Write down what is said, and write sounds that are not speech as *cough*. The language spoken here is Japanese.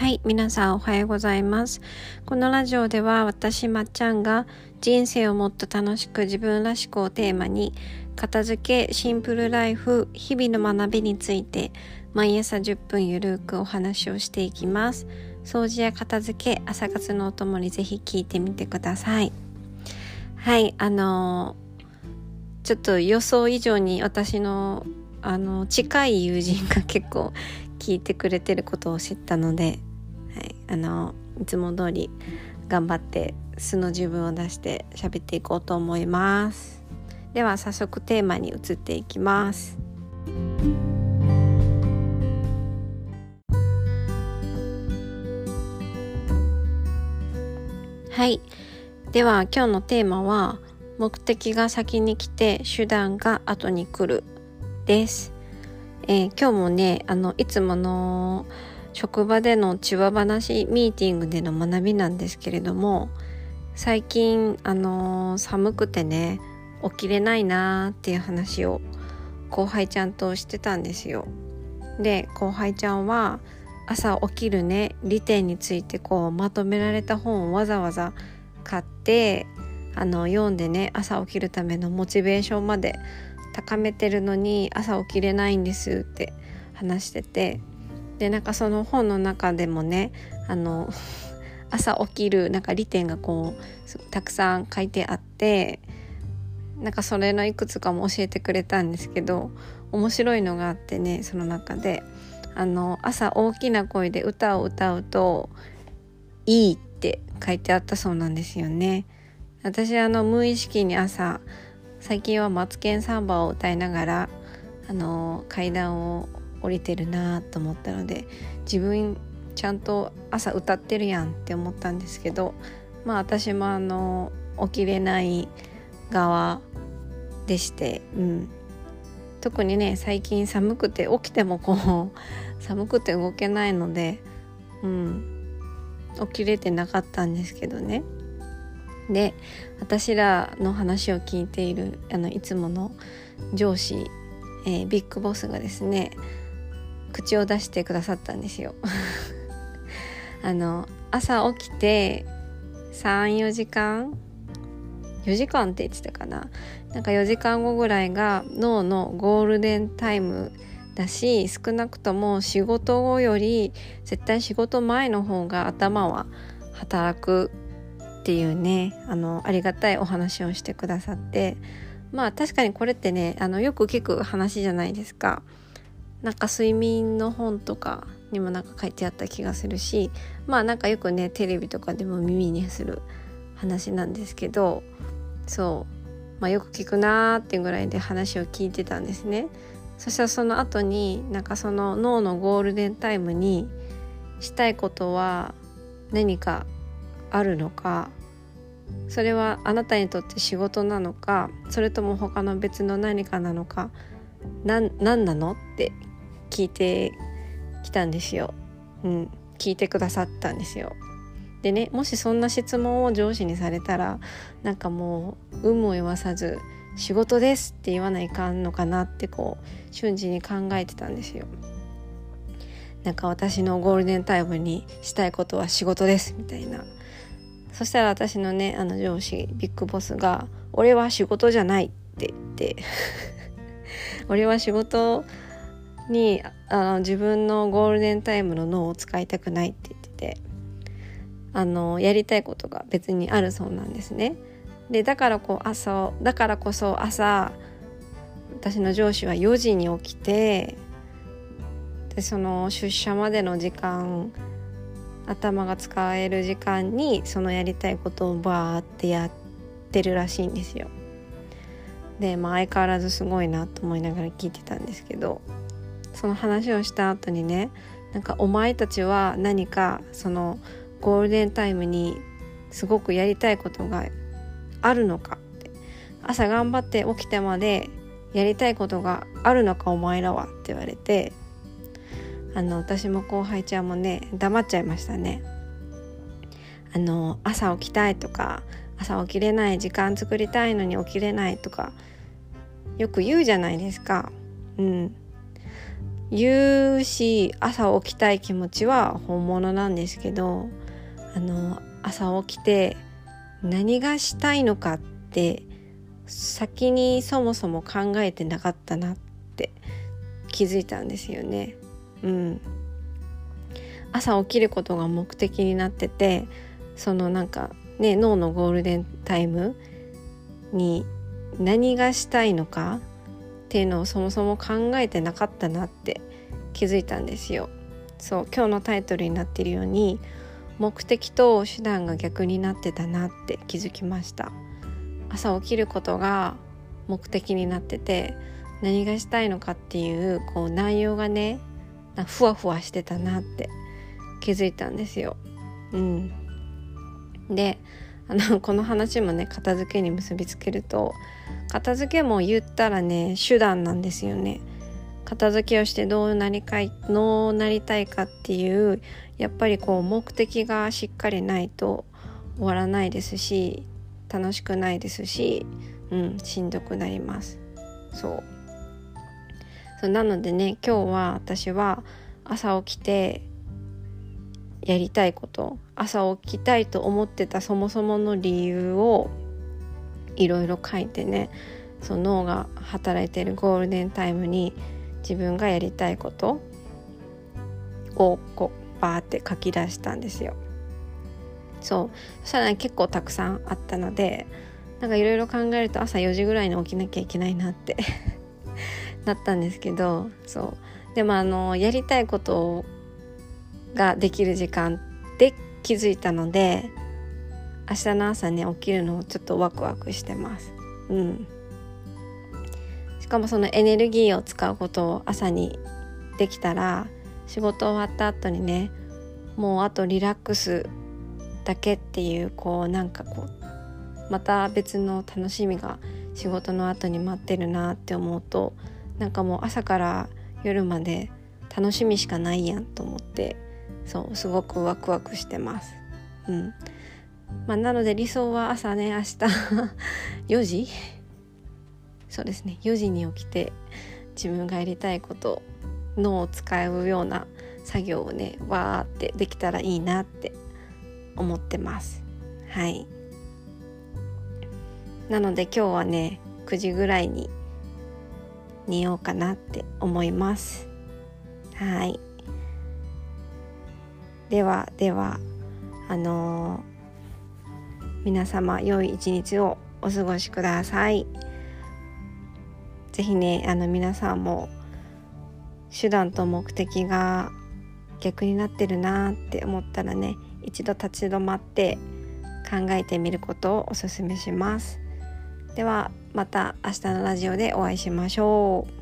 はい、皆さんおはようございます。このラジオでは私まっちゃんが人生をもっと楽しく自分らしくをテーマに片付け、シンプルライフ、日々の学びについて毎朝10分ゆるくお話をしていきます。掃除や片付け、朝活のお供にぜひ聞いてみてください。はい、あのー、ちょっと予想以上に私のあの近い友人が結構聞いてくれてることを知ったので、はい、あのいつも通り頑張って素の自分を出して喋っていこうと思います。では早速テーマに移っていきます。はい。では今日のテーマは目的が先に来て手段が後に来るです。えー、今日もねあのいつもの職場での千葉話ミーティングでの学びなんですけれども最近あのー、寒くてね起きれないなーっていう話を後輩ちゃんとしてたんですよ。で後輩ちゃんは朝起きるね利点についてこうまとめられた本をわざわざ買ってあの読んでね朝起きるためのモチベーションまで高めてるのに朝起きれないんですって話しててでなんかその本の中でもねあの *laughs* 朝起きるなんか利点がこうたくさん書いてあってなんかそれのいくつかも教えてくれたんですけど面白いのがあってねその中であの朝大きな声で歌を歌うといいって書いてあったそうなんですよね。私あの無意識に朝最近はマツケンサンバを歌いながらあの階段を降りてるなと思ったので自分ちゃんと朝歌ってるやんって思ったんですけどまあ私もあの起きれない側でして、うん、特にね最近寒くて起きてもこう *laughs* 寒くて動けないので、うん、起きれてなかったんですけどね。で私らの話を聞いているあのいつもの上司、えー、ビッグボスがですね口を出してくださったんですよ。*laughs* あの朝起きて34時間4時間って言ってたかななんか4時間後ぐらいが脳のゴールデンタイムだし少なくとも仕事後より絶対仕事前の方が頭は働くっていうねあのありがたいお話をしてくださってまあ確かにこれってねあのよく聞く話じゃないですか。なんか睡眠の本とかにもなんか書いてあった気がするしまあなんかよくねテレビとかでも耳にする話なんですけどそうまあよく聞くなーってぐらいで話を聞いてたんですね。そしたらその後になんかその脳のゴールデンタイムにしたいことは何かあるのかそれはあなたにとって仕事なのかそれとも他の別の何かなのか何なのって聞いてきたんですよ。うん、聞いてくださったんですよ。でねもしそんな質問を上司にされたらなんかもう有無を言わさず「仕事です」って言わないかんのかなってこう瞬時に考えてたんですよ。なんか私のゴールデンタイムにしたいことは仕事ですみたいなそしたら私のねあの上司ビッグボスが「俺は仕事じゃない」って言って *laughs* 俺は仕事にあの自分のゴールデンタイムの脳を使いたくないって言っててあのやりたいことが別にあるそうなんですね。でだからこう朝だからこそ朝私の上司は4時に起きてでその出社までの時間頭が使える時間にそのやりたいことをバーってやってるらしいんですよ。で、まあ、相変わらずすごいなと思いながら聞いてたんですけどその話をした後にねなんかお前たちは何かそのゴールデンタイムにすごくやりたいことがあるのかって。朝頑張って起きてまでやりたいことがあるのかお前らはって言われてあの私も後輩ちゃんもね黙っちゃいましたね。あの朝起きたいとか朝起きれない時間作りたいのに起きれないとかよく言うじゃないですか。うん。言うし朝起きたい気持ちは本物なんですけどあの朝起きて何がしたいのかって先にそもそも考えてなかったなって気づいたんですよね。うん、朝起きることが目的になっててそのなんかね脳のゴールデンタイムに何がしたいのかっていうのをそもそも考えてなかったなって気づいたんですよ。そう今日のタイトルになっているように目的と手段が逆になってたなって気づきました朝起きることが目的になってて何がしたいのかっていうこう内容がねふわふわしてたなって気づいたんですよ。うん、であの *laughs* この話もね片付けに結びつけると片付けも言ったらね手段なんですよね。片付けをしてどうなりかいどうなりたいかっていうやっぱりこう目的がしっかりないと終わらないですし楽しくないですし、うん、しんどくなります。そうそうなのでね今日は私は朝起きてやりたいこと朝起きたいと思ってたそもそもの理由をいろいろ書いてねその脳が働いてるゴールデンタイムに自分がやりたいことをこうバーって書き出したんですよ。そうそしたら、ね、結構たくさんあったのでなんかいろいろ考えると朝4時ぐらいに起きなきゃいけないなって *laughs* なったんですけどそうでもあのやりたいことができる時間で気づいたので明日の朝ね起きるのをちょっとワクワクしてます。うんしかもそのエネルギーを使うことを朝にできたら仕事終わった後にねもうあとリラックスだけっていうこうなんかこうまた別の楽しみが仕事の後に待ってるなって思うとなんかもう朝から夜まで楽しみしかないやんと思ってそうすごくワクワクしてます。うん。まあ、なので理想は朝ね明日 *laughs* 4時？そうですね。4時に起きて自分がやりたいこと脳を使うような作業をねわーってできたらいいなって思ってます。はい。なので今日はね9時ぐらいに寝ようかなって思います。はい。ではではあのー、皆様良い一日をお過ごしください。是非ねあの皆さんも手段と目的が逆になってるなって思ったらね一度立ち止まって考えてみることをおすすめします。ではまた明日のラジオでお会いしましょう。